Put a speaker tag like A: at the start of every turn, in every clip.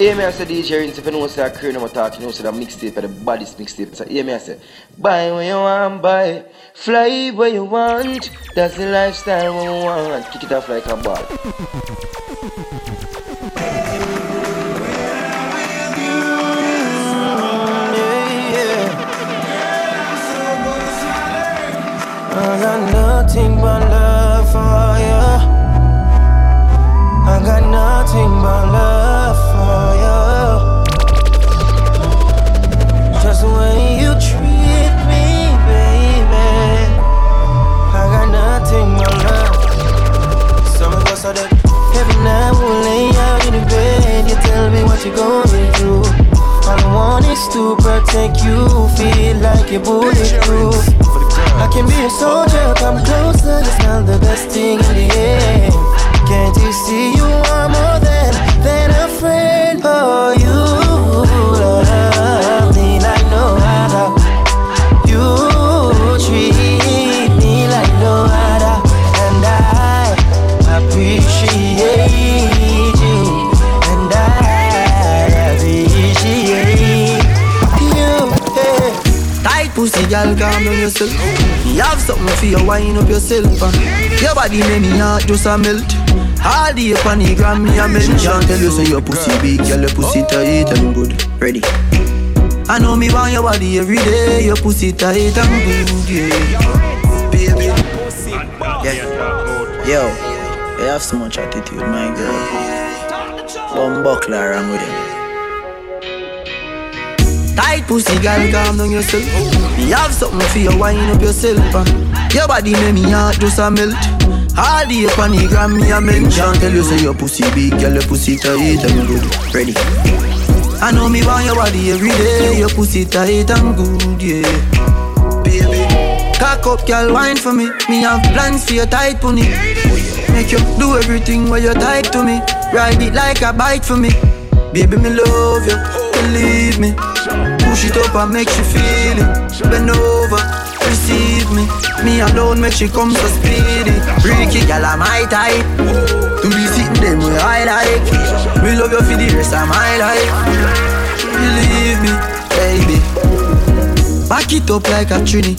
A: Hear me I say DJ Rinse if you know say I crew no talking, you know say that mixtape are the baddest mixtape. So hear me I say, buy when you want, buy, fly where you want. That's the lifestyle we want. Kick it off like a ball.
B: Are that every night we'll lay out in the bed. You tell me what you're going through. All I don't want is to protect you, feel like you're bulletproof. I can be a soldier, come closer, it's not the best thing in the air. Can't you see you are more something for you, wind up yourself. Uh. Your body make me heart just a melt. All the up on the gram, me a mention. Tell you say your pussy big, girl, your pussy tight and good. Ready? I know me want your body every day. Your pussy tight and good, yeah. Baby, yeah. Yo, you have so much attitude, my girl. One buckler, I'm with him. Tight pussy, girl, calm down yourself. Me have something for you, wind up yourself. Uh. Your body make me heart just a melt. All the the gram, me a mention. Tell you say your pussy big, girl, your pussy tight and good. Ready? I know me want your body every day. Your pussy tight and good, yeah. Baby, cock up, girl, wine for me. Me have plans for your tight pony. Make you do everything while you're tight to me. Ride it like a bite for me. Baby, me love you, believe me. Push it up and make you feel it. Bend over, receive me. Me alone make she come so speedy. Freaky girl, I'm my type. Do the sitting them way I like. Me love you for the rest of my life. Believe me, baby. Back it up like a trini.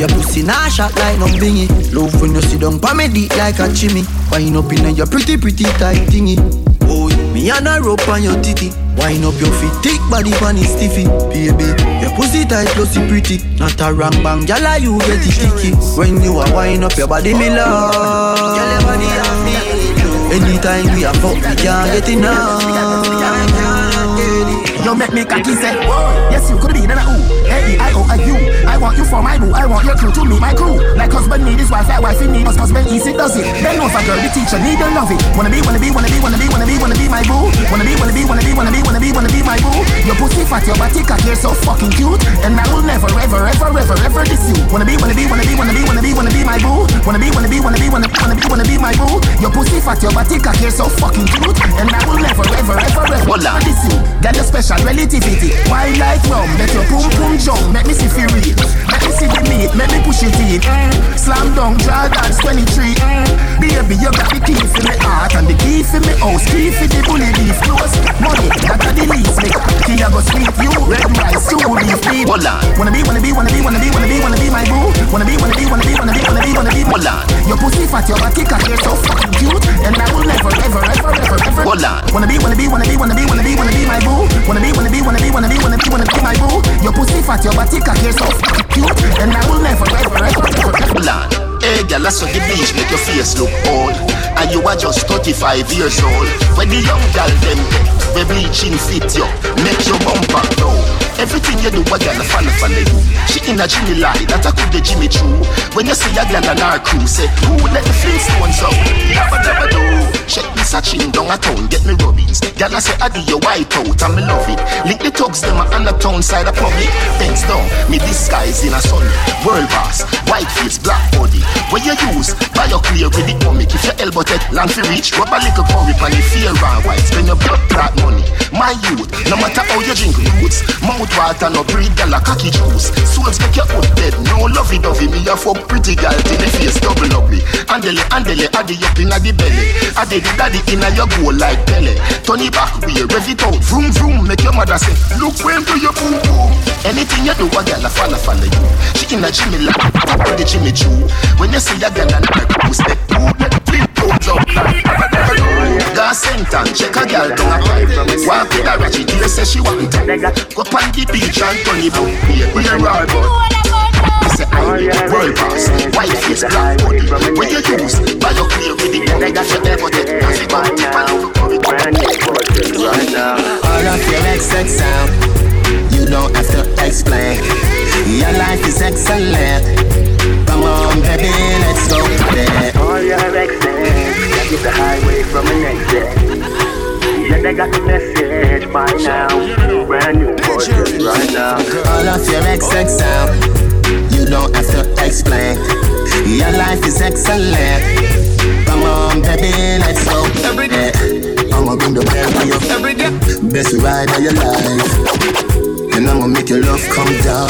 B: Your pussy nah shot like no bingy. Love when you sit down pa me deep like a chimney. Wind up in your pretty pretty tight thingy. Me and a rope on your titty. Wind up your feet, thick body pan is stiffy. Baby, your pussy tight, glossy pretty. Not a wrong bang, gyal you get it sticky. When you are wind up your body, me love. Anytime we are fuck, we can't get enough.
C: You make me cocky say, yes you could be then a ooh. Hey, I O I U. I want you for my boo. I want your crew to meet my crew. Like husband need his wife, like wife need us. Husband easy does it. Then knows a girl, the teacher need to love it. Wanna be, wanna be, wanna be, wanna be, wanna be, wanna be my boo. Wanna be, wanna be, wanna be, wanna be, wanna be, wanna be my boo. Your pussy fat, your body cock, you're so fucking cute. And I will never, ever, ever, ever, ever diss you. Wanna be, wanna be, wanna be, wanna be, wanna be, wanna be my boo. Wanna be, wanna be, wanna be, wanna be, wanna be, wanna be my boo. Your pussy fat, your body cock, you're so fucking cute. And I will never, ever, ever, ever, ever diss you. Got your special relativity. Why like rum? Let your pum pum jump. Make me see read. Make me see the meat. Make me push it in. Mm. Slam down Jordan's 23. Mm. Baby, you got the key for me heart and the key for me house. Key for the bully leaf close. Money, that are the least. Make key I go sweet you. Red rice, two leaf beef. Hold on. Wanna be, wanna be, wanna be, wanna be, wanna be, wanna be my boo. Wanna be, wanna be, wanna be, wanna be, wanna be, wanna be. Hold on. Your pussy fat, your body cock, you're so fucking cute. And I will never, ever, ever, ever, ever. Hold on. Wanna be, wanna be, wanna be, wanna be, wanna be, wanna be my boo. Wanna be, wanna be, wanna be, wanna be, wanna be, wanna be my boo. Your pussy fat, your body cock, you're so cute. And I will never, ever, ever, ever, ever.
D: On. Hey, girl, I saw the beach make your face look old. And you are just 35 years old. When the young girl them we bleaching fit you, make your bumper grow. Everything you do, a girl follow follow you. She in a Jimmy lie, that I could the Jimmy Choo. When you see a girl on our crew, say, who let the Flintstones out? Never, never do. Check me searching down a town, get me rubbings. Girl, I say, I do your white out, and me love it. Lick the tugs, them on the town side of public. Thanks down, me disguise in a sun. World boss, white face, black body. Where you use, buy your clear with the comic. If your elbow take land for reach, rub a little curry on the fear and white. Spend your blood clot money. My youth, no matter how you drink roots, mouth water no breed gal a cocky juice. Souls make your foot dead, no lovey dovey. Me a fuck pretty gal till the face double ugly. Andele, andele, addy up inna the belly. Addy the daddy inna your goal like Pele. Turn it back, we rev it out. Vroom vroom, make your mother say, look when do your boom boom. Anything you do, a gal a follow follow you. She inna Jimmy like, the Jimmy Choo. When you see a gal and that? Who flip out up like? Gas sentence, check a gal down a pipe. Walk with a ratchet, you say she want to. Go on the beach and turn it up. We a
E: yeah, they got the message by now. Brand new version right now.
F: All of your XX sound you don't have to explain. Your life is excellent. Come on, baby, let's go. Every day, I'ma bring the band for you. Every day, best ride of your life. And I'ma make your love come down.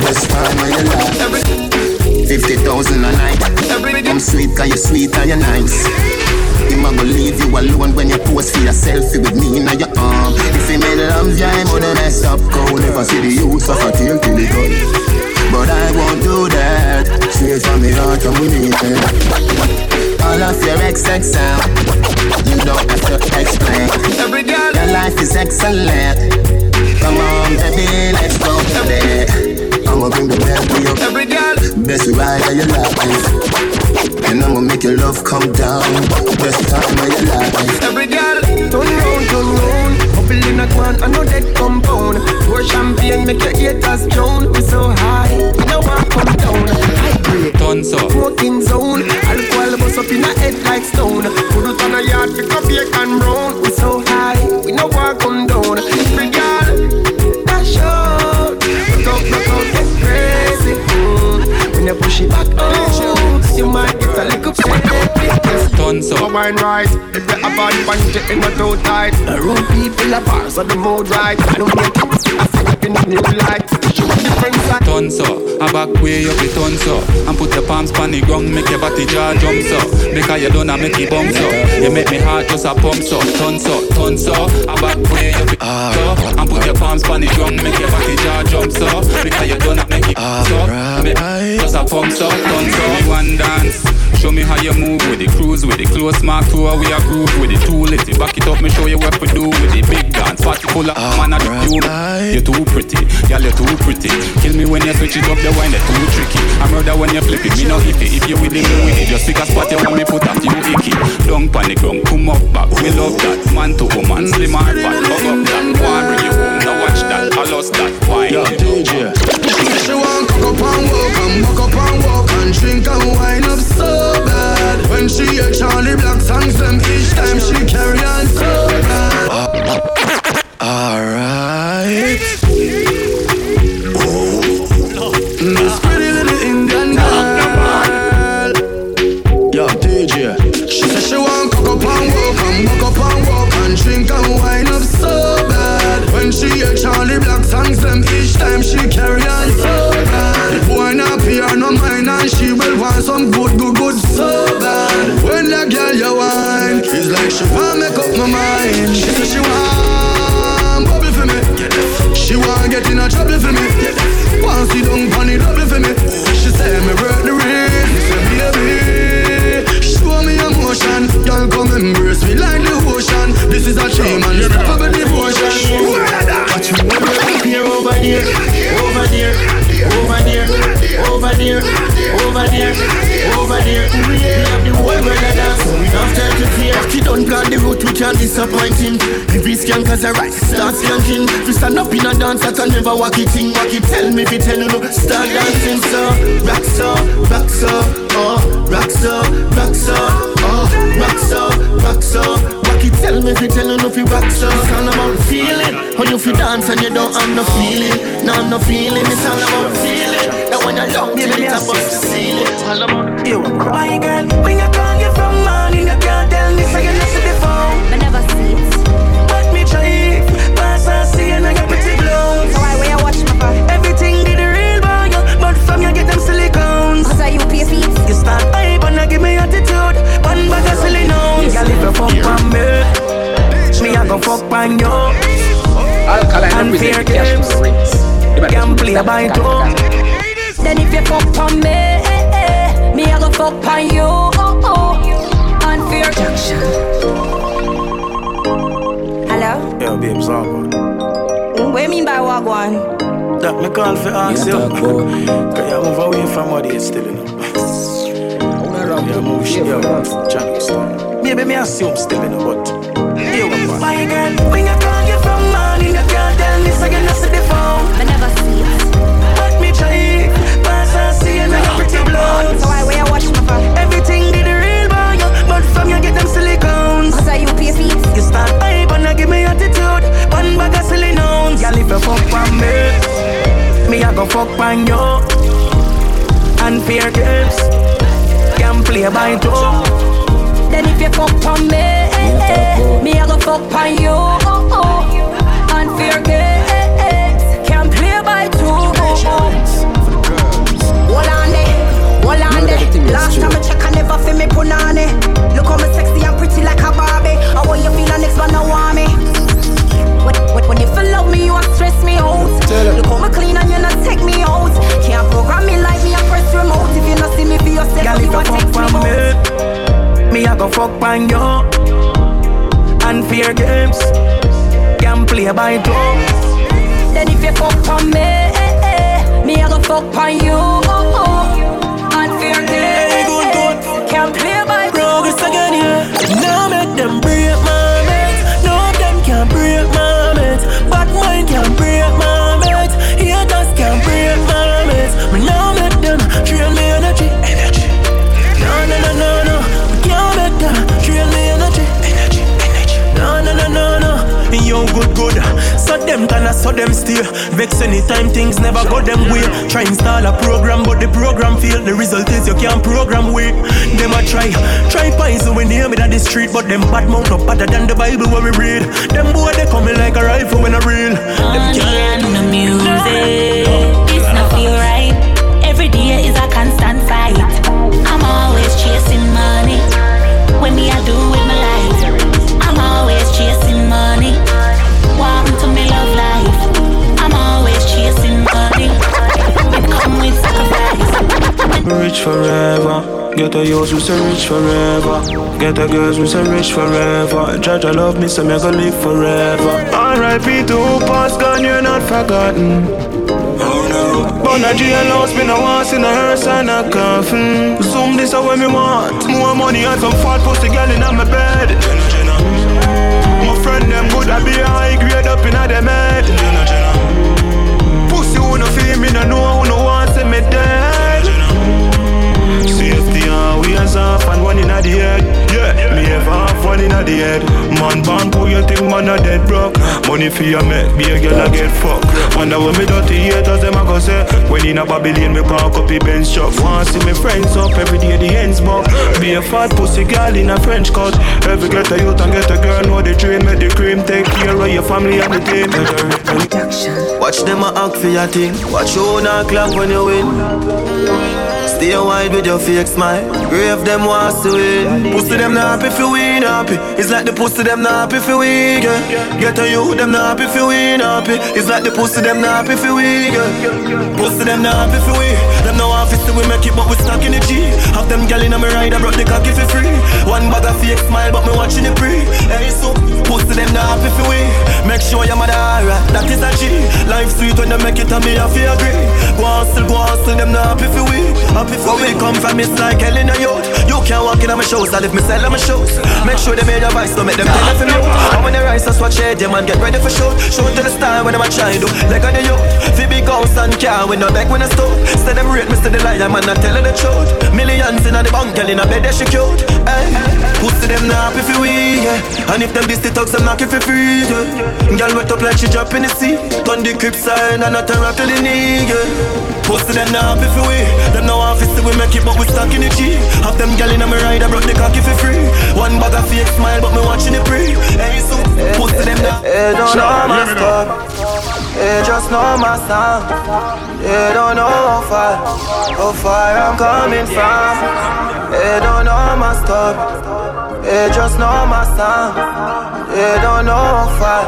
F: Best time of your life. 50,000 a night. I'm sweet, cause you're sweet and you're nice. Him a go leave you alone when you post for your selfie with me in your arm. If he made love, yeah, him would mess up. Go never see the use of a tail till it gun. But I won't do that. Straight from the heart need it All of your XX sound You don't have to explain. Every girl Your life is excellent. Come on baby, let's go there I'ma bring the bell to you. Every Best ride of your life. And I'ma make your love come down. Best time of your life. Every girl Turn round, turn round. Couple in a one, I know that compound. Pour champagne, make your haters drown. We so high, I know I come down. High grade, tons up Smoking zone, alcohol bust up in a head like stone. Put it on a yard, pick up your can brown. We so high, we know I come down. Free girl, you push it back, oh You might get a little crazy Tons up Wine right, if you have a bunch in the toe tight. The room people are bars of the mood right. I don't get it, I feel like in the new light. Show a different side. Tons up, a back way up the tons up And put your palms on the ground, make your body jaw jumps up Because you don't make it bumps up You make me heart just a pumps up Tons up, tons up, a back way up the ah, tons up And put your palms on the ground, make your body jaw jumps up Because you don't make it ah, bumps up Just a pumps up, tons up One dance? Show me how you move with the cruise, with the close mark tour, we are groove with the tool. Let it back it up, me show you what we do with the big dance. Party full of man at the you. You're too pretty, girl, you're too pretty. Kill me when you switch it up, the wine, you're too tricky. I murder when you flip it, me no hippie. If you with me with it, just pick a spot you want me put up, you icky. Don't panic, don't come up back. We love that, man to woman, slim or fat. Hug up that, one bring you home, now watch that. I lost that, wine. Yo, DJ. She she want cock up and walk and walk up and walk and drink and wine up so bad. When she hear Charlie Black songs, them each time she carry on so Alright. In a trouble for me. Can't disappoint him. He skank as a right, start skanking. If we stand up in a dance, I can never walk it in. Walk it, tell me if you tell you no, start dancing so. Rock so, rock so, oh, rock so, rock so, oh, rock so, rock so. Rock it, tell me if you tell you no, if you rock so. It's all about feeling. How you feel dance and you don't have no feeling. No, no feeling. It's all about feeling. That when I love you, it's about the ceiling. All about you.
G: Why girl,
H: Alkaline represent Cashflow Rinse.
G: Can play by two.
I: Then if you fuck on me, eh, eh, me I go fuck on you. Oh, oh. Unfair junction. Hello?
G: Yeah, babe, sorry.
I: What you mean by what one?
G: That me call for ask you. Can you move away from what you still in? Yeah, move shit, yeah, Johnny style. Maybe me assume still in, but go.
J: My girl, when you call you from morning, you can't tell me so you not see the phone.
I: I never see it.
J: But me try, pass and see you now pretty blood.
I: So why where you watch my phone?
J: Everything did the real boy, you, but from you get them silicones.
I: I you pay fees.
J: You start hype and I give me attitude, one bag of silly nouns.
G: Girl, if you fuck on me, me I go fuck on you. Unfair games, can't play by two.
I: Then if you fuck on me, eh, me I go fuck on you. Oh, oh. Unfair games, Can't play by two. Oh. Hold on there, hold on there. Last time I check, I never feel me punani. Look how me sexy and pretty like a Barbie. How will you feel the next one no want me? When, when, when you feel love me, you a stress me out. Look how me clean and you not take me out. Can't program me like me a press remote. If you not see me for yourself,
G: Girl,
I: you a
G: you
I: text me out.
G: me, I go fuck on you. Unfair games, can play by two.
I: Then if you fuck on me, me I go fuck on you.
J: Vex anytime things never go them way. Try install a program, but the program fail. The result is you can't program way. Them a try, try poison when they hear me that the street, but them bad mouth no better than the Bible where we read. Them boy they coming like a rifle when I real. Them can't.
K: the music. This not feel right. Every day is a constant fight. I'm always chasing money. When me I do with
J: Rich forever. Get a yours, we say rich forever. Get a girls, we say rich forever. Judge, I love me, so me gonna live forever. R.I.P. to passed gone, you're not forgotten. Oh no. But a jailhouse, me no want see no hearse and a coffin. Zoom this away me want. More money and some fat pussy girl in my bed. My friend them good, I be high grade up in them head. Pussy who no feel me, no know who no want see me dead. Always off and one in the head. Yeah, me ever have one in the head. Man born poor, you think man a dead broke. Money for your make, be a girl a get fucked. Wonder when me dirty haters them a go say. When in a Babylon me park up the Benz truck. Want see me friends up every day the ends buck. Be a fat pussy girl in a French cut. Every get a youth and get a girl know the dream. Make the cream take care of your family and the team.
L: Watch them a act for your thing. Watch you not clock when you win. Stay wide with your fake smile. Grave them wants to win. Pussy them not happy if you win happy. It's like the pussy them not happy if you win. Yeah. Get a you them not happy if you win happy. It's like the pussy them not happy if you win. Yeah. Pussy them not happy if you win. Them no office we make it but we stuck in the G. Have them gal in a me ride I brought the cocky for free. One bag of fake smile but me watching it pre. Hey so pussy them not happy if you win. Make sure your mother alright. That is a G. Life sweet when they make it and me I feel agree. Go hustle, go hustle, them not happy if you win. Happy for we come from it's like hell in a youth. You can't walk in on my shows, I lift me sell on my shows. Make sure they made your voice, don't make them tell for me. And when they rise, that's what shade, yeah man, get ready for show. Show to the star when I'm a child, like on the youth. Fi big house and car, with no back when I stove. Say them rate say the lie, man, not telling the truth. Millions in the bank, girl in a bed, they she cute. Hey, pussy them not happy for we, yeah. And if them this the thugs, them knock it for free, yeah. Girl wet up like she drop in the sea. Turn the crib side and not a rock to the knee, yeah. Pussy them not happy for we. Them no office we make it, but we stuck in the G. Have them gal in me ride, I brought the cocky for free. One bag of fake smile, but me watching it pre. Hey, so pussy eh, them not. Hey, don't know my stuff. Hey, just know my sound. They don't know how far, how far I'm coming from. They don't know my stuff. They just know my sound. They don't know how far.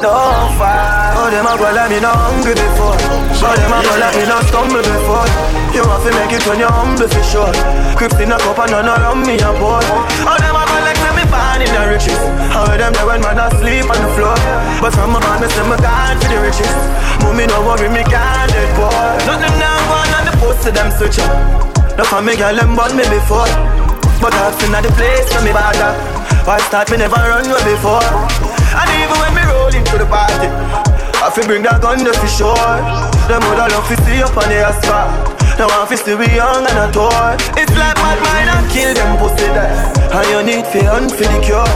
L: don't fight. Them a go like me not hungry before. Oh, them a go like me not stumble before. You want to make it when you're humble for sure. Crips in a cup and none around me a boy. Oh, them a go like me born in the riches. How them there when man asleep on the floor. But from my man, me say me gone for the riches. Mommy no worry, me can't dead boy. Nothing now going on the post to them switch up. No for me girl them born me before. But I've seen the place for me bother. Why start me never run away before. And even when me roll into the party, I feel bring that gun to for sure. Them would love to see up on the asphalt. Now I'm to be young and a toy. It's like bad mind and kill them pussy there. And you need fear and for the cure.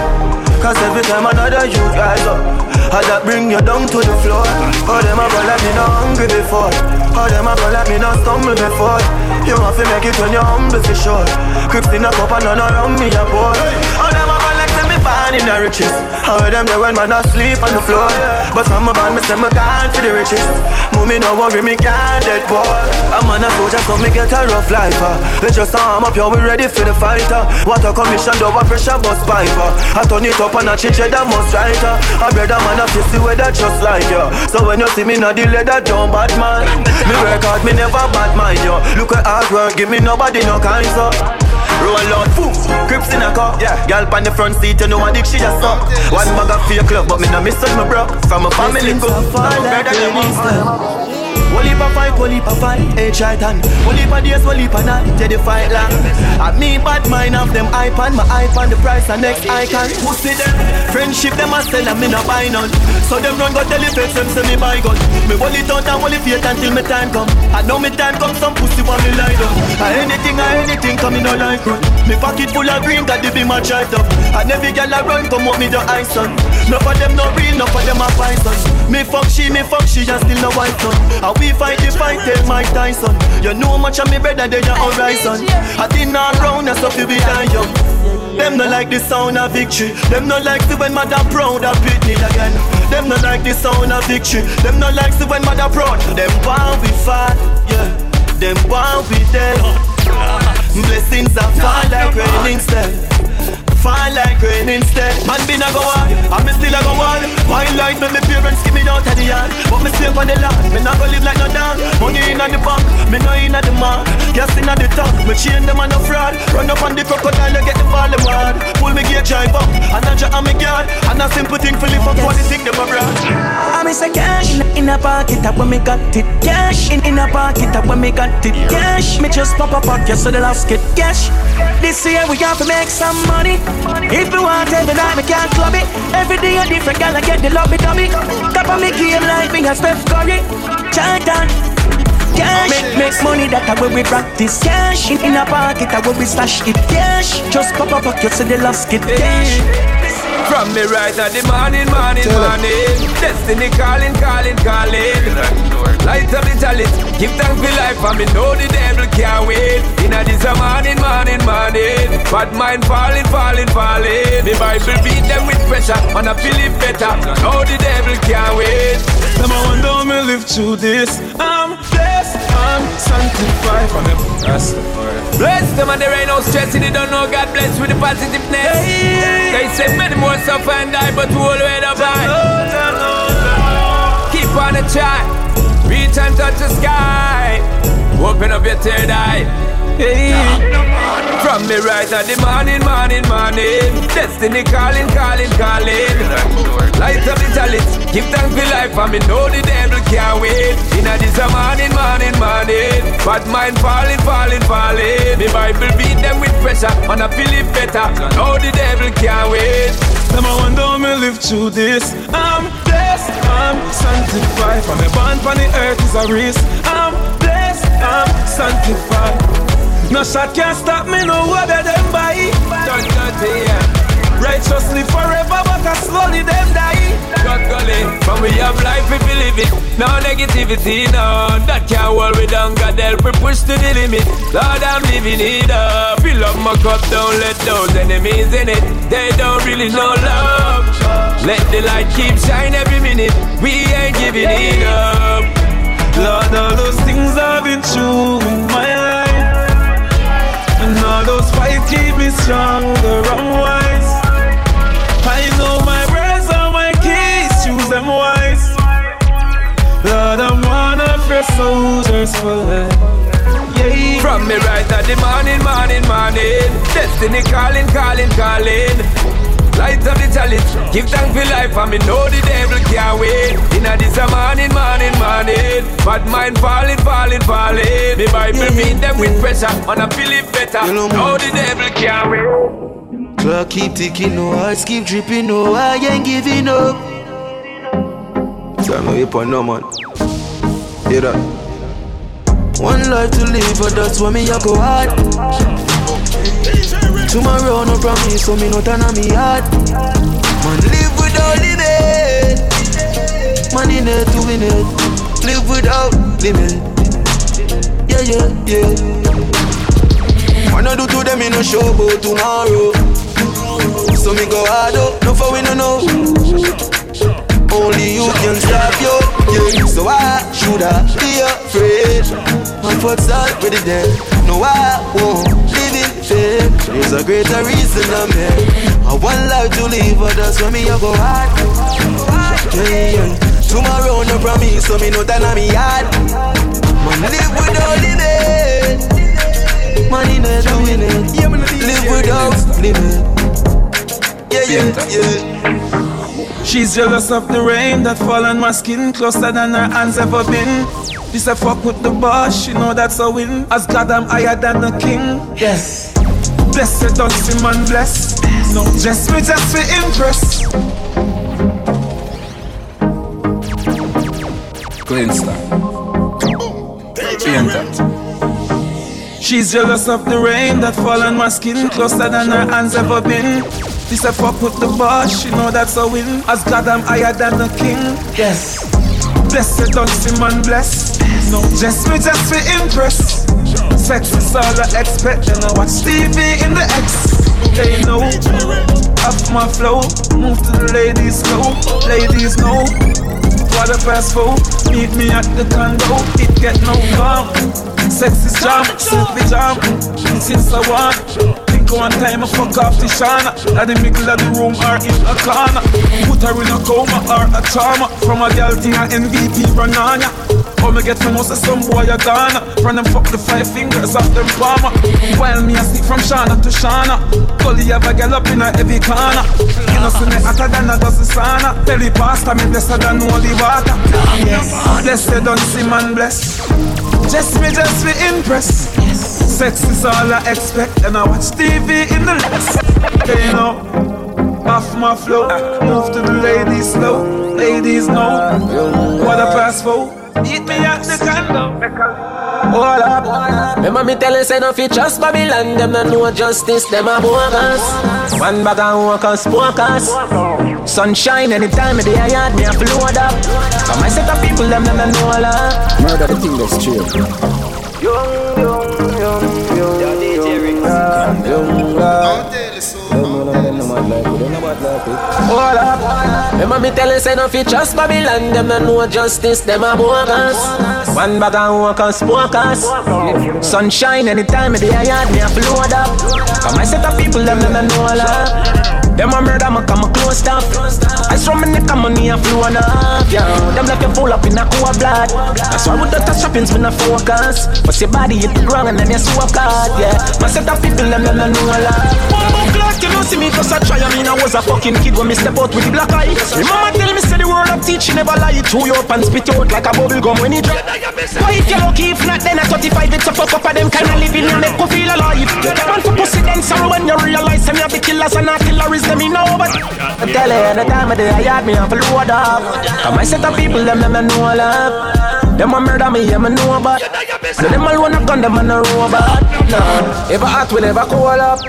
L: Cause every time another you rise up, I that bring you down to the floor. Oh, them a go let me not hungry before. Oh, them a go let me not stumble before. You want to make it when you're humble for sure. Crips in a cup and none around me a pour. Born in the riches. How them there when man asleep on the floor. But from my band, me say me gone for the riches. Mommy no worry, me can't dead boy. I'm on a soldier, so me get a rough life. Uh. They just arm up, yo, we ready for the fighter. Uh. What a commission, do a pressure bus piper. Uh. I turn it up and I change that most writer. I uh. brother man, I feel the weather just like you. So when you see me, not the leather, don't bad man. Me work hard, me never bad mind yo. Look at hard work, give me nobody no kind so. Roll out, boom, crips in a car. Yeah, girl on the front seat, you know what dick she just saw. One bag of fake club, but me no miss on my bro. From a family go, better than me. Whole heap a fight, whole heap a fight, eh, hey shaitan Whole heap a days, whole heap a night, till the fight long At me bad mind of them iPad, my iPad the price and next icon. Pussy them, friendship them a sell and me no buy none. So them run go tell the fakes them say me buy gun. Me hold it out and hold it fate until me time come. I know me time come, some pussy want me lie down. Anything, a anything come in no like run. Me pocket full of green, got the be my drive up And every girl I run come up me the ice on No for them no real, no for them a python Me fuck she, me fuck she, and still no white son We fight the fight, tell Mike Tyson. You know much of me better than your horizon. I did not round, that's up to be die. Them not like the sound of victory. Them not like the when mother proud of Britney again. Them not like the sound of victory. Them not like the when mother proud. Them want we fight, yeah. Them want we dead. Blessings are fall like rain instead fall like rain instead. Man been a go on, and me still a go on. Why light me, me parents give me out of the yard, but me save on the land. Me not go live like no dog. Money in the bank, me no in the mark. Gas in the top, me chain them on no fraud. Run up on the crocodile, you get the ball hard. Pull me gear drive up, and I jack on me guard. And a simple thing for live up, what the thing them a brand.
G: I miss a cash in a pocket, up when me got it. Cash in in a pocket, up when me got it. Cash, me just pop a pocket so the last get cash. This year we got to make some money. If you want every night, me can't club it. Every day a different girl, I get the it, dummy. Top of me game like me a Steph Curry. Jordan. Cash, make, make money that I will we practice. Cash in, in a pocket, I will we stash it. Cash, just pop up pocket so the last get cash.
M: From me right at the morning, morning, morning. Destiny calling, calling, calling. Light up the chalice, give thanks for life, and me know the devil can't wait. In a this a morning, morning, morning. Bad mind falling, falling, falling. The Bible beat them with pressure, and I feel it better. Know the devil can't wait.
N: Them I wonder how me live through this. I'm blessed, I'm sanctified. From the Rastafari.
M: Bless them and there ain't no stress, and they don't know God bless with the positiveness. They say many more suffer and die, but who will wait up? Keep on the track, reach and touch the sky. Open up your third eye. From me right at the morning, morning, morning. Destiny calling, calling, calling. Light up the chalice, give thanks for life, and me know the devil can't wait. In a this a morning, morning, morning. Bad mind falling, falling, falling. Me Bible beat them with pressure, and I feel it better. Know the devil can't wait.
N: I wonder how me live through this. I'm blessed, I'm sanctified. From the bond on the earth is a risk. I'm blessed, I'm sanctified. No shot can stop me, no whether them buy.
M: Done dirty, yeah.
N: Righteously forever, but I slowly them die.
M: God golly, from we have life if we live it. No negativity, no, that can't hold me down. God help me push to the limit. Lord, I'm living it up. Fill up my cup, don't let those enemies in it. They don't really know love. Let the light keep shine every minute. We ain't giving it up.
N: Lord, all those things I've been through in my life. And all those fights keep me strong, the wrong wise. I know my words are my keys, choose them wise. Lord, I'm one of your soldiers for life.
M: From me right at the morning, morning, morning. Destiny calling, calling, calling. Light up the chalice, give thanks for life, and me know the devil can't wait. Inna this a morning, morning, morning. Bad mind falling, falling, falling. Me Bible meet them with pressure, and I feel it better. You know, know the devil can't wait.
O: Clock keep ticking, no hearts keep dripping, no I ain't giving up.
N: Time no on no man. Hear that?
O: One life to live, but that's why me I go hard. Tomorrow no promise, so me no turn on me heart. Man live without limit. Man in it to win it. Live without limit. Yeah, yeah, yeah. Man I do to them in no show, but tomorrow. So me go hard up, no for we no know. Only you can stop you, yeah. So why should I be afraid? My foot's already dead. No, I won't live. There's a greater reason I'm here. I want life to live, but that's when me I go hard. Yeah, yeah. Tomorrow no promise, so me know that I'm yard. Man, live without limit. Money not doing it. Live without limit. Yeah, yeah, yeah.
N: She's jealous of the rain that fall on my skin closer than her hands ever been. This a fuck with the boss, she know that's a win. As God, I'm higher than the king. Yes. Blessed don't see man bless. No, just me, just for impress.
M: Glinster.
N: She's jealous of the rain that fall on my skin closer than her hands ever been. This a fuck with the boss, she know that's a win. As God, I'm higher than the king. Yes. Blessed don't see man bless. No, just me, just for impress. Sex is all I expect, and I watch TV in the X. They know, up my flow, move to the ladies slow. Ladies know, quarter past four, meet me at the condo. It get no calm. Sex is jam, simply jam. Since I want one time I fuck off the shana At the middle of the room or in a corner. Put her in a coma or a trauma. From a girl thing a MVP banana. How me get from us some boy a Ghana From them fuck the five fingers off them palmer. While me a sleep from Shana to Shana Gully have a girl up in a heavy corner. You know see me hotter than a dozen sauna. Tell the pastor me blessed than holy water. Yes, blessed don't see man bless Just me just be impressed Sex is all I expect, and I watch TV in the less. You know, off my flow, move to the ladies slow. Ladies know what a pass for. Eat me at the condo.
H: Hold up. Remember me tell you say no fi trust Babylon Them no know justice, them a bogus One bag of workers, focus Sunshine anytime of the yard me a float up But my set of people, them them no know a lot
P: Murder the thing that's true Young,
H: Hold up. Remember me tell you say no fi trust Babylon. Them no know justice, them a bogus. One bag of workers, focus Sunshine anytime of the yard me a float up. Come I set of people, them them no know a lot them a murder, me come close stuff. I saw me neck and money a flow enough, yeah. Them left you full up in a cool blood. That's why with the touch shoppings, me no focus. But your body hit the ground and then you swap card, yeah. My set of people, them them know a lot. Bumbo clock, you know see me just a try. I mean I was a fucking kid when me step out with the black eye. Remember tell me say the word of teaching never lie. Chew you up and spit out like a bubble gum when it drop. Why if you lucky, if not then at 35 it's a fuck up of them kind of living and make you feel alive. Get one for pussy then some when you realize some of the killers and not killers them me know, but I tell you, any time of day I had me off a load up. Come I set of people, them, them, know love. Them a murder me, yeah, me know about. So them alone a gun, them a no robot. If a heart will ever cool up.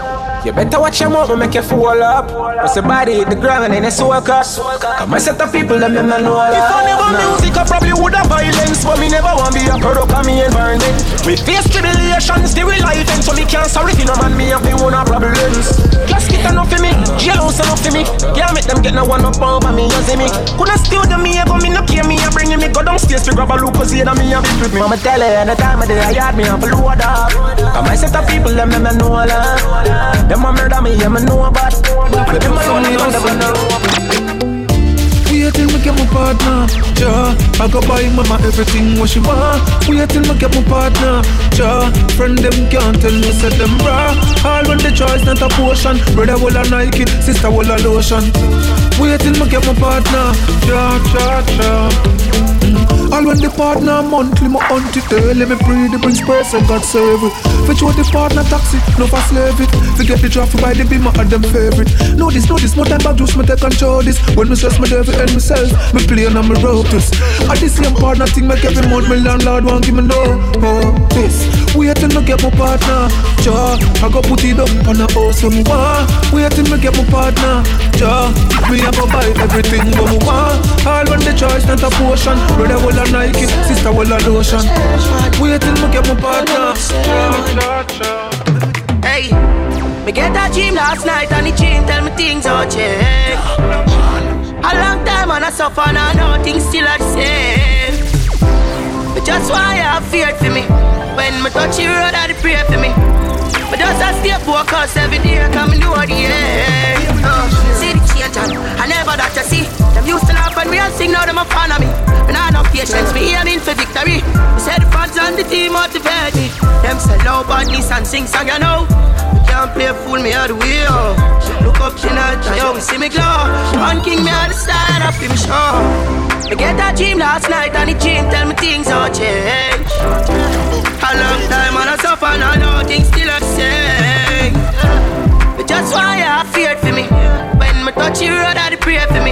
H: You better watch your mouth, make you fall up. Cause body hit the ground and it's soak up. Come I set of people, them, them, know love. If I never music, I probably would have violence. But me never want be a product of me environment. We face tribulations, still we life, and so me can't sorry if no man me have the one problems. Just get enough for me, jealous enough for me. Can't make them get no one up over me, you see me. Coulda steal them, me, go me no care me, I bring me go downstairs to grab a look, cause he me a bit with me. Mama tell her, any time of day I yard me, I'm full load up. Come I set of people, them, them, know love. Them a murder me, yeah, me know about. Them a know me, never know.
O: We
Q: Wait till me get my partner, ja. I go buy mama everything what she want. Wait till me get my partner, ja. Friend them can't tell me say them bra. All when the choice not a potion. Brother will a Nike, sister will a lotion. Wait till me get my partner, ja, ja, ja. Mm. All when the partner monthly, my auntie tell me breathe, the bring space and God save it. For sure the partner taxi, no for slave it. Forget the traffic by the beamer and them favorite. No this, no this, more time back juice, me take control this. When me stress, me devil and myself Me play and I'm a ropeless At the same partner thing, make every month my landlord won't give me no oh, This, wait me get my partner Ja, I go put it up on the house when me want. Wait till me get my partner Ja, me I go buy everything what me want. All when the choice not a potion Brother will a Nike, sister will a lotion. Wait till me get my partner.
A: Hey, me get a dream last night and the dream tell me things all change. A long time and I suffer now, know things still are the same. But just why I fear for me. When me touch the road, I pray for me. But just I stay focused every day, come and what the end. Uh, see and I never that to see. Them used to laugh and me and sing, now them a fan of me. And I no patience, me aiming for victory. Me say the fans on the team motivate me. Them say low badness and sing song, you know. You can't play fool me out the way, oh. Look up tonight, I always see me glow. One king, me on the side, up in me show. I get that dream last night and the dream tell me things all change. A long time and I suffer and I know things still the same. But just why I feared for me. When me touch the road, I pray for me.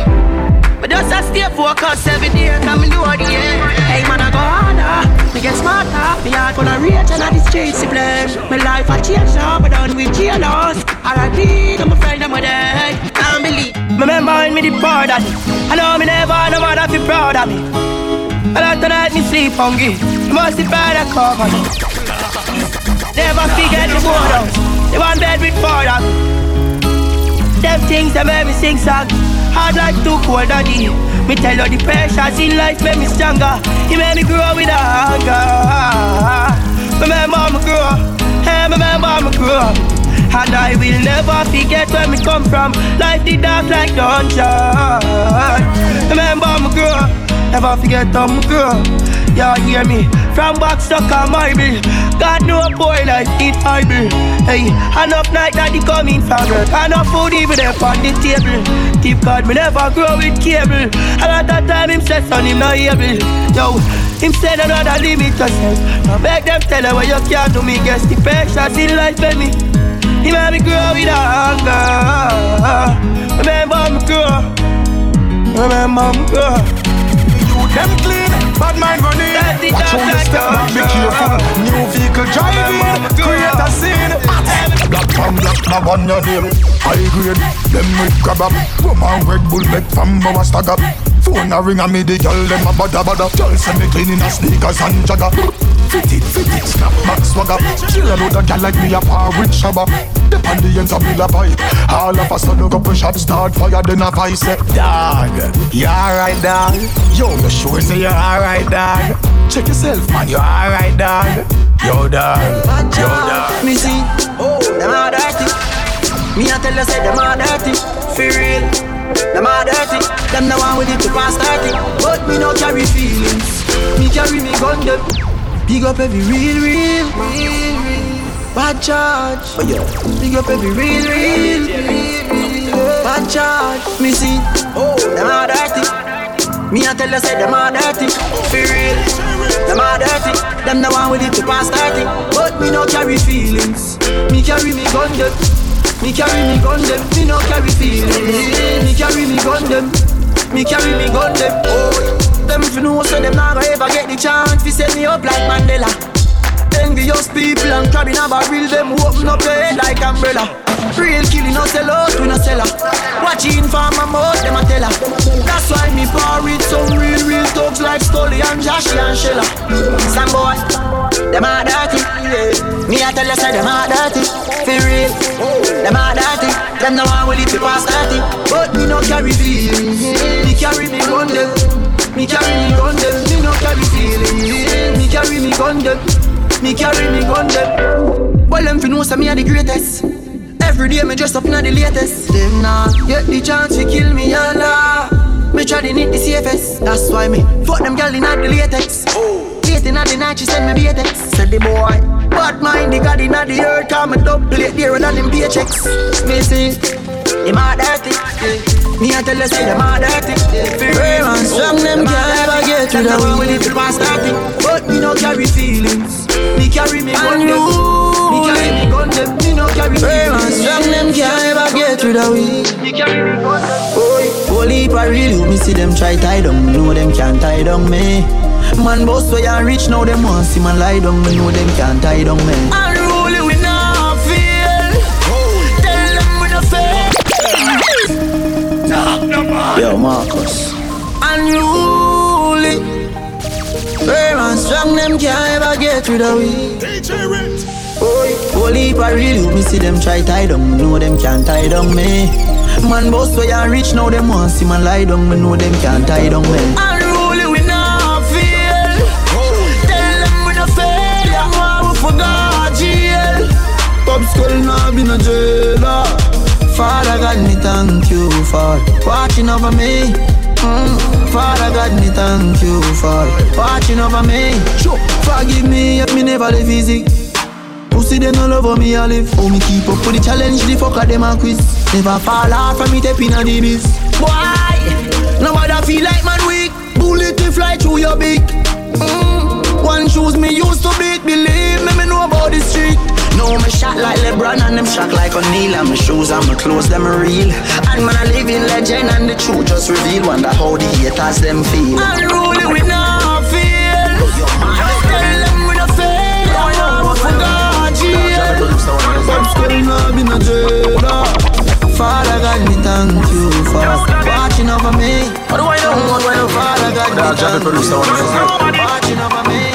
A: But just I stay focused every day, come and do what the end. Hey man, I go harder, me get smarter. Me heart gonna reach and I the streets to blame. My life I change now, but done with jealous. R.I.P. to my friend, I'm a day. Can't believe. I remember me the poor daddy. I know me never, no matter if you proud of me. A lot of night me sleep hungry. Must be proud of cover. Never forget the board The one bed with four dogs. Them things that make me sing song. Hard like too cold daddy. Me tell you the pressures in life make me stronger. He made me grow with a hunger. Me grow. Hey, me grow. And I will never forget where me come from. Life did dark like dungeon. Remember me grow. Never forget how me grow. Y'all hear me? From box stuck on my bill. God know boy life it Bible. Hey, enough night that he coming from work. Enough food even there on the table. Keep God me never grow with cable. A lot of time him stress on him not able. Yo, him said another limit yourself. Now beg them tell her what you can't do me. Guess the pressures in life for me. He made me grow with a hunger. Remember me grow. Remember me grow.
R: You Them clean, bad mind running. Watch how you step back, be careful. New vehicle driving, create a scene. Black from black, now on your name. High grade, them with grab up. Woman Red Bull make from our stag up. Phone a ring and me the girl them a bada bada. Girl send me clean in a sneakers and jagger. Fit it, snap back swagger. Chill out a gal like me a par with shabba. Dep on the ends of me la pipe. All of a sudden couple shots start fire, then a vice say, Dog, you alright dog? Yo, you sure say you alright dog? Check yourself man, you alright dog? Yo dog, yo dog.
A: Me see, oh, them are dirty. Me a tell you say them are dirty. For real, them are dirty. Them the one with it to pass 30. But me no carry feelings. Me carry me gun them. Big up every real, real, real, real. Bad charge. Oh yeah. Big up every real, real, real, real. Bad charge. Me see, oh, them are dirty. Me I tell you say them are dirty. For real, them are dirty. Them the one with it to pass 30. But me no carry feelings. Me carry me gun them. Me carry me gun them. Me no carry feelings. Me carry me gun them. Me carry me gun them. Oh, them if you know so them never ever get the chance to set me up like Mandela. Envious people and crabbing a barrel Them open up your head like umbrella Real killing no sell out, we no sell her Watching for my mouth, them a tell her That's why me par with some real, real thugs Like Stolly and Joshy and Shella Some boy, them a dirty. Me a tell you say them a dirty For real, them a dirty Them no one will it be past 30 But me no carry feelings Me carry me gun them Me carry me gun them Me no carry feelings Me carry me gun them me carry me gun them. Well, them fi know say me a the greatest. Every day me dress up na the latest. Them nah get the chance to kill me, Allah.
B: Me try to knit the CFS. That's why me fuck them gal in the latex. Oh. Late in the night, she send me BTX. Said the boy, bad mind, the god in the earth. Come and double it there and them paychecks. Me see, him a dirty. Me a tell you say them a dirty. Real and strong, them can't ever get to the one with it to pass starting. But me no carry feelings. Me carry me one them. Me carry me gun them. Me no carry Real and strong, them can't ever get to the weed. Me carry me gun. Boy, holy for real, me see them try tie down. Know them can't tie down me. Man boss way and rich now them want see man lie down. Me know them can't tie down me.
S: Unruly we not feel. Tell them we not fail.
B: Yo, Marcus.
S: Unruly.
B: Firm and strong, them can't ever get rid of we.
F: DJ Rich.
B: Boy, holy for real, me see them try tie down. Know them can't tie down me. Man boss way and rich now them want see man lie down. Me know them can't tie down me.
S: Unruly we not feel. Tell them we not fail. Them want we forgot jail.
B: Pop skull now been a jailer. Father God, me thank you for watching over me. Mm. Father God, me thank you for watching over me. Sure. Forgive me if me never live easy. Pussy them all over me I live. Oh me keep up with the challenge, the fucker them a quiz. Never fall off from me tapping on the biz.
S: Why? Nobody feel like man weak.
B: Bullet to fly through your beak. Mm. One shoes me used to beat. Believe me, me know about the street. No, me shot like LeBron and them shot like O'Neal And my shoes and my clothes, them real And man, I live in legend and the truth just reveal Wonder how the haters them feel
S: Unruly we not
B: been a Father God, me thank you for watching over me
H: What do I know?
B: Father God, me thank you for watching over me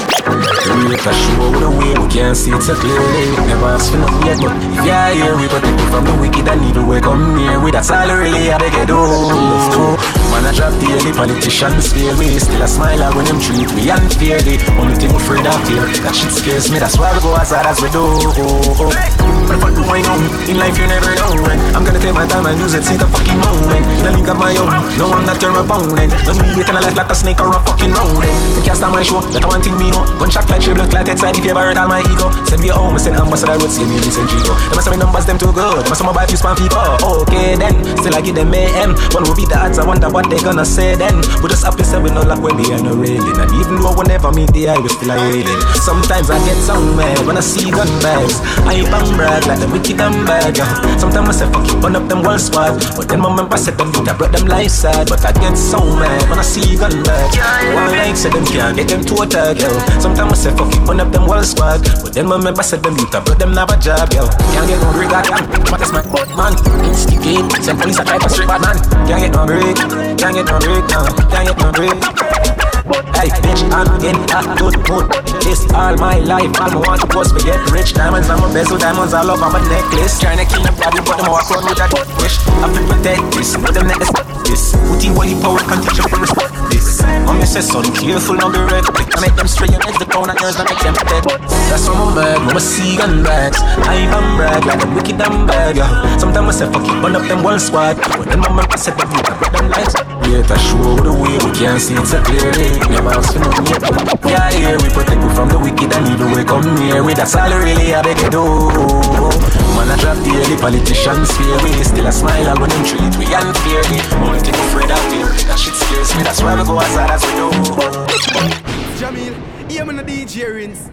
H: We a show with a way we can't see it so clearly. Never ask for nothing yet, but if you're here, we protect you from the wicked and evil. We come near with that's all really I beg you do. Man, I drop the only politicians fear me. Still a smile when them treat me unfairly. Only thing we afraid of fear, that shit scares me. That's why we go as hard as we do. But if I do I know, in life you never know when I'm gonna take my time and use it, see the fucking moment. The link of my own, no I'm not your opponent. Don't be waiting a life like a snake or a fucking rodent. You can't stop my show, that one thing me know. Gunshot like she look like inside if you ever hurt all my ego. Send me home, send ambassador would see me Vincent Chico. Them must have me numbers, them too good. Them must have my buy few spam people. Okay then, still I give them AM. One will beat the odds, I wonder what they gonna say then. We just happy say we no luck when we are no railing. And even though we never meet the eye, we still are wailing. Sometimes I get so mad when I see gun bags. I bang brag like the wicked and bad. Sometimes I say fuck it, burn up them whole squad. But then my member said them think I brought them life sad. But I get so mad when I see gun bags. One like said them can't get them to a tag. Sometimes I say fuck it, burn up them whole squad. But then my member said them youth I brought them a job, yo. Can't get no break, goddamn. But that's my butt, man. Instigate, send police I try to bad man. Can't get no break, can't get no break, no. Can't get no break. Hey, bitch, I'm in a good mood. This all my life, all I want to post me get rich. Diamonds on my bezel, diamonds all over my necklace. Trying to kill them body, but them walk around with that wish. I feel protect this, but them neck is this. Putting holy power, can teach you to respect this. Mommy says, son, careful, not be reckless. I make them straight, you make the crown and yours, I make them dead. That's why I'm mad, mama see gun bags. I am brag like them wicked and bad, yeah. Sometimes I say, fuck it, burn up them one squad. But then mama said, them you got them lights. Yeah, to show the way we can't see it so clearly. Never ask for nothing yet. Yeah, here we protect you from the wicked and evil. We come near with that's all really I beg you do. Man, I drop early politicians fear we still a smile when them treat we unfairly. Only thing afraid of fear, that shit scares me. That's why we go as hard as we do.
F: Jamil, hear me the DJ rings.